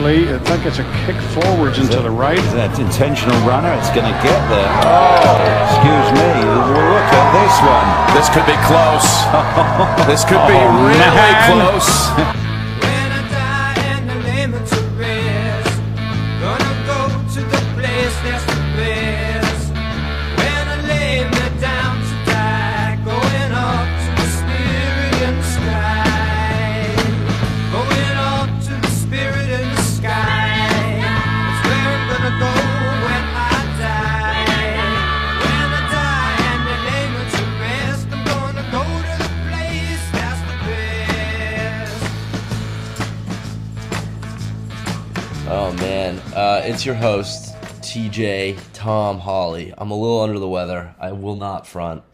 eventually. I think it's a kick forwards into to the right. That intentional runner, it's going to get there. Oh, excuse me. Look at this one. This could be close. this could be Oh, really man. close. Oh man, uh, it's your host, TJ Tom Holley. I'm a little under the weather. I will not front.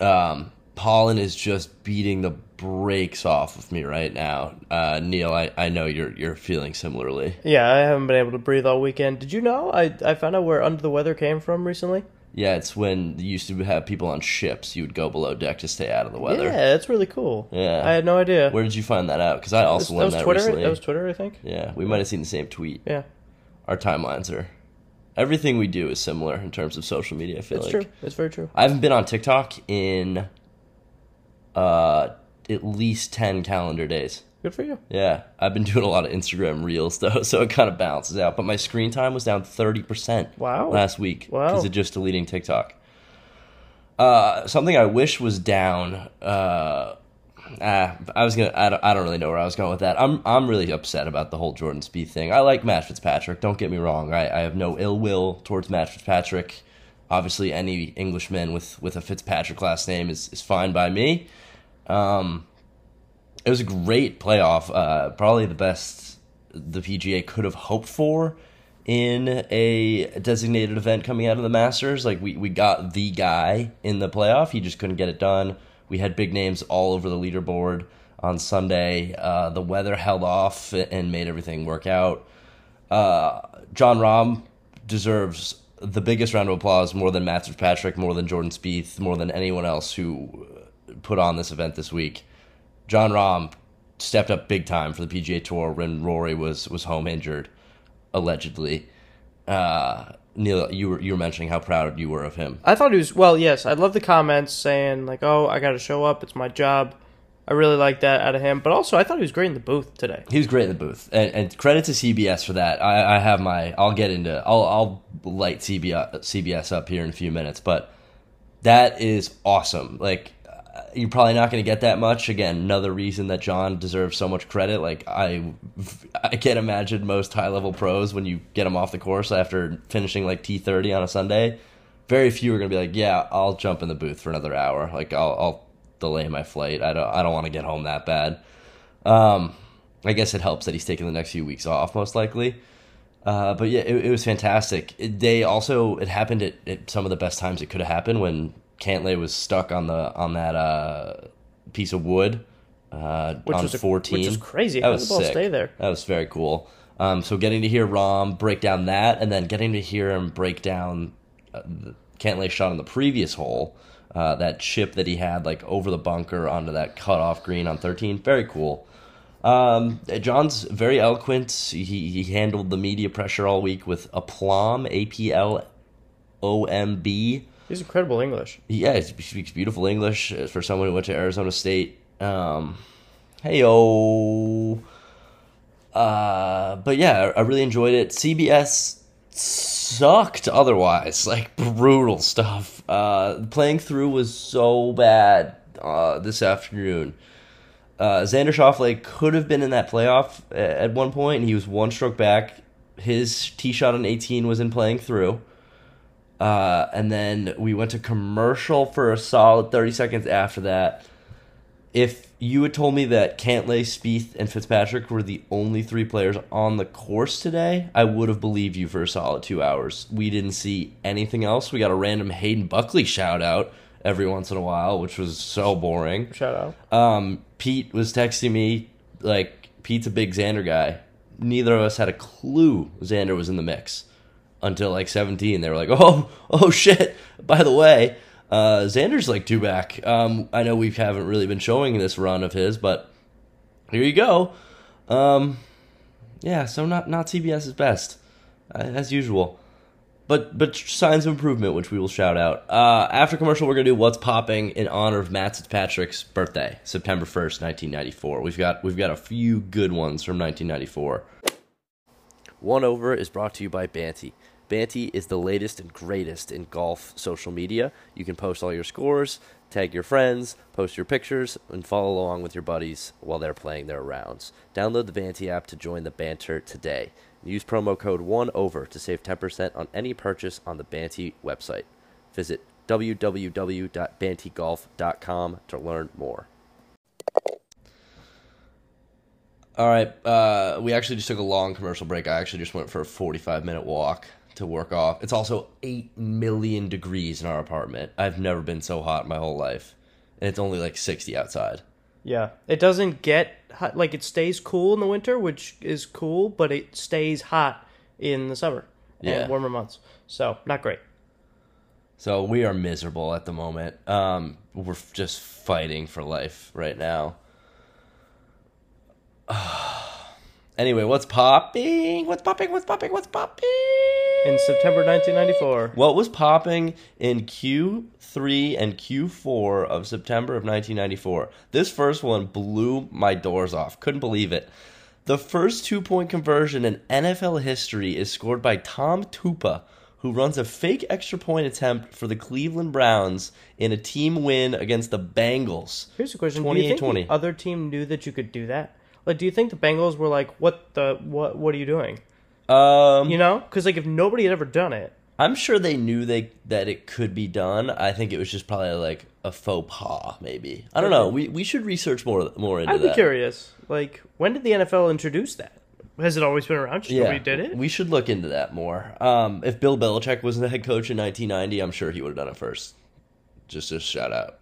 Um, pollen is just beating the brakes off of me right now. Uh, Neal, I, I know you're you're feeling similarly. Yeah, I haven't been able to breathe all weekend. Did you know I, I found out where under the weather came from recently? Yeah, it's when you used to have people on ships. You would go below deck to stay out of the weather. Yeah, that's really cool. Yeah. I had no idea. Where did you find that out? Because I also learned that that, was Twitter. recently. That was Twitter, I think. Yeah, we might have seen the same tweet. Yeah, Our timelines are everything we do is similar in terms of social media. I feel it's like true. It's very true. I haven't been on TikTok in uh at least 10 calendar days. Good for you. Yeah, I've been doing a lot of Instagram reels though, so it kind of balances out. But my screen time was down 30% Wow. last week Wow. because of just deleting TikTok. Uh, something I wish was down. Uh, ah, I was gonna. I don't, I don't really know where I was going with that. I'm I'm really upset about the whole Jordan Spieth thing. I like Matt Fitzpatrick. Don't get me wrong. I, I have no ill will towards Matt Fitzpatrick. Obviously, any Englishman with with a Fitzpatrick last name is is fine by me. Um, it was a great playoff. Uh, probably the best the PGA could have hoped for in a designated event coming out of the Masters. Like we, we got the guy in the playoff. He just couldn't get it done. We had big names all over the leaderboard on Sunday. Uh, the weather held off and made everything work out. Uh, Jon Rahm deserves the biggest round of applause more than Matt Fitzpatrick, more than Jordan Spieth, more than anyone else who put on this event this week. Jon Rahm stepped up big time for the PGA Tour when Rory was was home injured, allegedly. Uh, Neal, you were you were mentioning how proud you were of him. I thought he was well. Yes, I love the comments saying like, "Oh, I got to show up. It's my job." I really like that out of him. But also, I thought he was great in the booth today. He was great in the booth, and, and credit to CBS for that. I, I have my. I'll get into. I'll I'll light CBS CBS up here in a few minutes, but that is awesome. Like you're probably not going to get that much. Again, another reason that Jon deserves so much credit. Like I, I can't imagine most high level pros when you get them off the course after finishing like T thirty on a Sunday. Very few are going to be like, yeah, I'll jump in the booth for another hour. Like I'll I'll delay my flight. I don't I don't want to get home that bad. Um, I guess it helps that he's taking the next few weeks off, most likely. Uh, but yeah, it, it was fantastic. It, they also it happened at, at some of the best times it could have happened when Cantlay was stuck on the on that uh, piece of wood uh, Which on was a- fourteen. which is crazy. That How was did the ball sick. stay there? That was very cool. Um, so getting to hear Rahm break down that, and then getting to hear him break down uh, the Cantlay shot on the previous hole, uh, that chip that he had like over the bunker onto that cutoff green on thirteen. Very cool. Um, Jon's very eloquent. He, he handled the media pressure all week with aplomb, A P L O M B. He's incredible English. Yeah, he speaks beautiful English uh, for someone who went to Arizona State. Um, hey yo. Uh, but yeah, I really enjoyed it. CBS sucked otherwise, like brutal stuff. Uh, playing through was so bad uh, this afternoon. Uh, Xander Schauffele could have been in that playoff at one point. He was one stroke back. His tee shot on 18 was in playing through. Uh, and then we went to commercial for a solid 30 seconds after that. If you had told me that Cantlay, Spieth, and Fitzpatrick were the only three players on the course today, I would have believed you for a solid two hours. We didn't see anything else. We got a random Hayden Buckley shout out every once in a while, which was so boring. Shout out. Um, Pete was texting me like Pete's a big Xander guy. Neither of us had a clue Xander was in the mix until like 17. They were like, "Oh, oh shit! By the way, uh, Xander's like two back." Um, I know we haven't really been showing this run of his, but here you go. Um, Yeah, so not not CBS's best, uh, as usual. But but signs of improvement, which we will shout out. Uh, after commercial, we're gonna do what's popping in honor of Matt Fitzpatrick's birthday, September first, nineteen ninety four. We've got we've got a few good ones from nineteen ninety four. One Over is brought to you by Bantee. Bantee is the latest and greatest in golf social media. You can post all your scores, tag your friends, post your pictures, and follow along with your buddies while they're playing their rounds. Download the Bantee app to join the banter today. Use promo code 1OVER to save 10% on any purchase on the Bantee website. Visit www.banteegolf.com to learn more. All right, uh, we actually just took a long commercial break. I actually just went for a 45 minute walk to work off. It's also 8 million degrees in our apartment. I've never been so hot in my whole life. And it's only like 60 outside. Yeah, it doesn't get hot. Like it stays cool in the winter, which is cool, but it stays hot in the summer Yeah. and warmer months. So not great. So we are miserable at the moment. Um, we're just fighting for life right now. anyway, what's popping? What's popping? What's popping? What's popping? In September 1994, What was popping in Q3 and Q4 of September of 1994? This first one blew my doors off. Couldn't believe it. The first two point conversion in NFL history is scored by Tom Tupa, who runs a fake extra point attempt for the Cleveland Browns in a team win against the Bengals. here's a question: Do you think 28-20. the other team knew that you could do that? Like, do you think the Bengals were like, "What the what? What are you doing?" Um, You know, because like if nobody had ever done it, I'm sure they knew they that it could be done. I think it was just probably like a faux pas, maybe. I don't know. We we should research more more into that. I'd be that. curious. Like, when did the NFL introduce that? Has it always been around? Just nobody did it. We should look into that more. Um, if Bill Belichick was the head coach in 1990, I'm sure he would have done it first. Just a shout out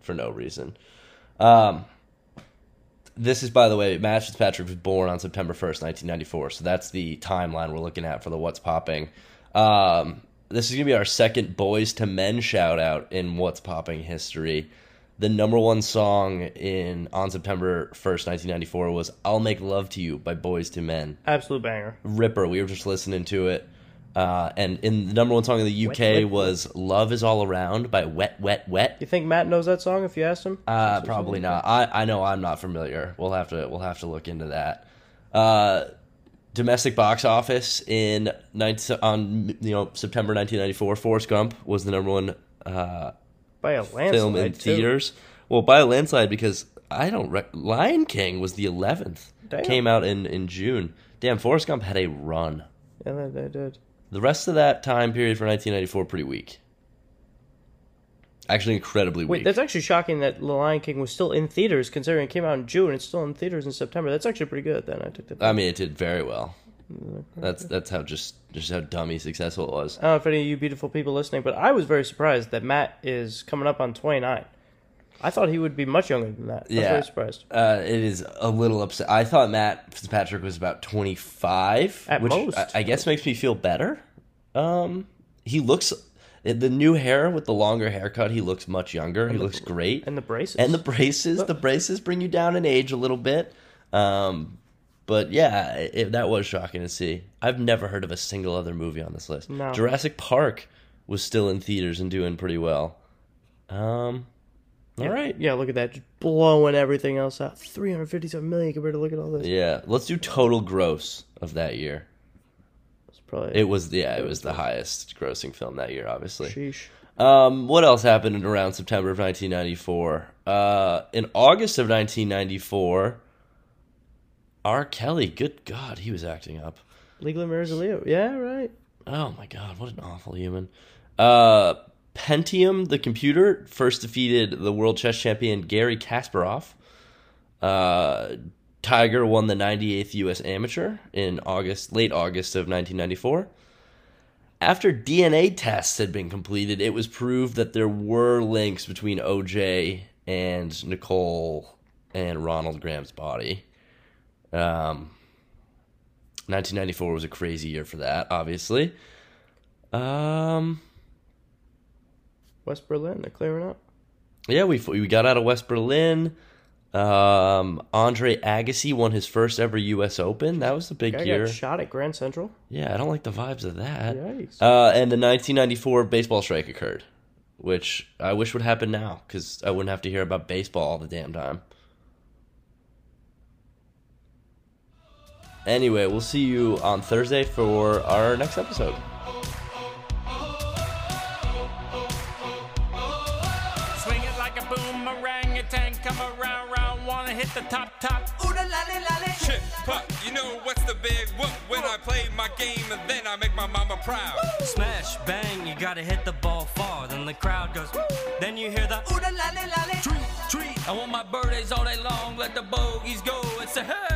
for no reason. Um, this is, by the way, Matt Fitzpatrick was born on September 1st, 1994. So that's the timeline we're looking at for the What's Popping. Um, this is going to be our second Boyz II Men shout out in What's Popping history. The number one song in on September 1st, 1994 was I'll Make Love to You by Boyz II Men. Absolute banger. Ripper. We were just listening to it. Uh, and in the number one song in the UK Wet, wet, was "Love Is All Around" by Wet Wet Wet. You think Matt knows that song? If you asked him, Uh, probably not. I, I know I'm not familiar. We'll have to we'll have to look into that. Uh, domestic box office in 19, on you know September 1994. Forrest Gump was the number one uh, by a landslide. film in too. theaters. Well, by a landslide because I don't. Rec- Lion King was the 11th. Damn. Came out in in June. Damn, Forrest Gump had a run. Yeah, they did. The rest of that time period for 1994 pretty weak. Actually, incredibly weak. Wait, that's actually shocking that The Lion King was still in theaters, considering it came out in June. and It's still in theaters in September. That's actually pretty good. Then I took that. I mean, it did very well. That's that's how just just how dummy successful it was. I don't know if any of you beautiful people listening, but I was very surprised that Matt is coming up on 29. I thought he would be much younger than that. I was Yeah. very surprised. Uh, it is a little upset. I thought Matt Fitzpatrick was about 25, At which most. I, I guess makes me feel better. Um, he looks the new hair with the longer haircut. He looks much younger. He looks great. And the braces. and the braces the braces bring you down in age a little bit um but yeah it, that was shocking to see i've never heard of a single other movie on this list No. jurassic park was still in theaters and doing pretty well um all right Yeah, look at that. Just blowing everything else out. 357 million compared to look at all this. yeah let's do total gross of that year It's probably. it was yeah it was the highest grossing film that year obviously Sheesh. Um, what else happened around September of 1994? Uh, in August of 1994, R. Kelly, good God, he was acting up. Legally marries Aaliyah. Yeah, right. Oh my God, what an awful human. Uh, Pentium, the computer, first defeated the world chess champion Garry Kasparov. Uh, Tiger won the 98th U.S. Amateur in August, late August of 1994. After DNA tests had been completed, it was proved that there were links between OJ and Nicole and Ronald Graham's body. Um, 1994 was a crazy year for that, obviously. Um, West Berlin, they're clearing up. yeah, we we got out of West Berlin. Um, Andre Agassi won his first ever U.S. Open. That was a big Guy year. got shot at Grand Central. Yeah, I don't like the vibes of that. Yikes. Uh, and the 1994 baseball strike occurred, which I wish would happen now because I wouldn't have to hear about baseball all the damn time. Anyway, we'll see you on Thursday for our next episode. Like a boomerang, a tank come around, round, wanna hit the top, top. Ooh la la la la. Shit, pup, you know what's the big whoop when I play my game and then I make my mama proud. Smash, bang, you gotta hit the ball far. Then the crowd goes, then you hear the ooh la la la la. Treat, treat. I want my birthdays all day long, let the bogeys go and say, hey.